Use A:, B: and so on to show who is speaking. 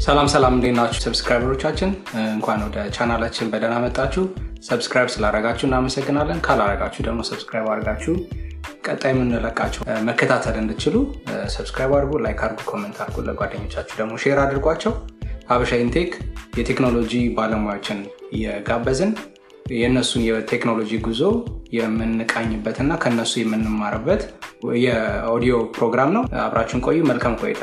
A: ሰላም ሰላም፣ እንዴት ናችሁ subscriber ኦቻችን? እንኳን ወደ ቻናላችን በደህና መጣችሁ። subscribe ስላረጋችሁ እናመሰግናለን። ካላረጋችሁ ደግሞ subscribe አድርጋችሁ ቀጣይ የምንለቃቸው መከታተል እንድችሉ subscribe አድርጉ፣ like አድርጉ፣ comment አድርጉ። ለጓደኞቻችሁ ደግሞ share አድርጓቸው። ሀበሻ ኢንቴክ የቴክኖሎጂ ባለሙያዎችን እየጋበዝን የእነሱን የቴክኖሎጂ ጉዞ የምንቃኝበትና ከነሱ የምንማርበት የኦዲዮ ፕሮግራም ነው። አብራችሁን ቆዩ። መልካም ቆይታ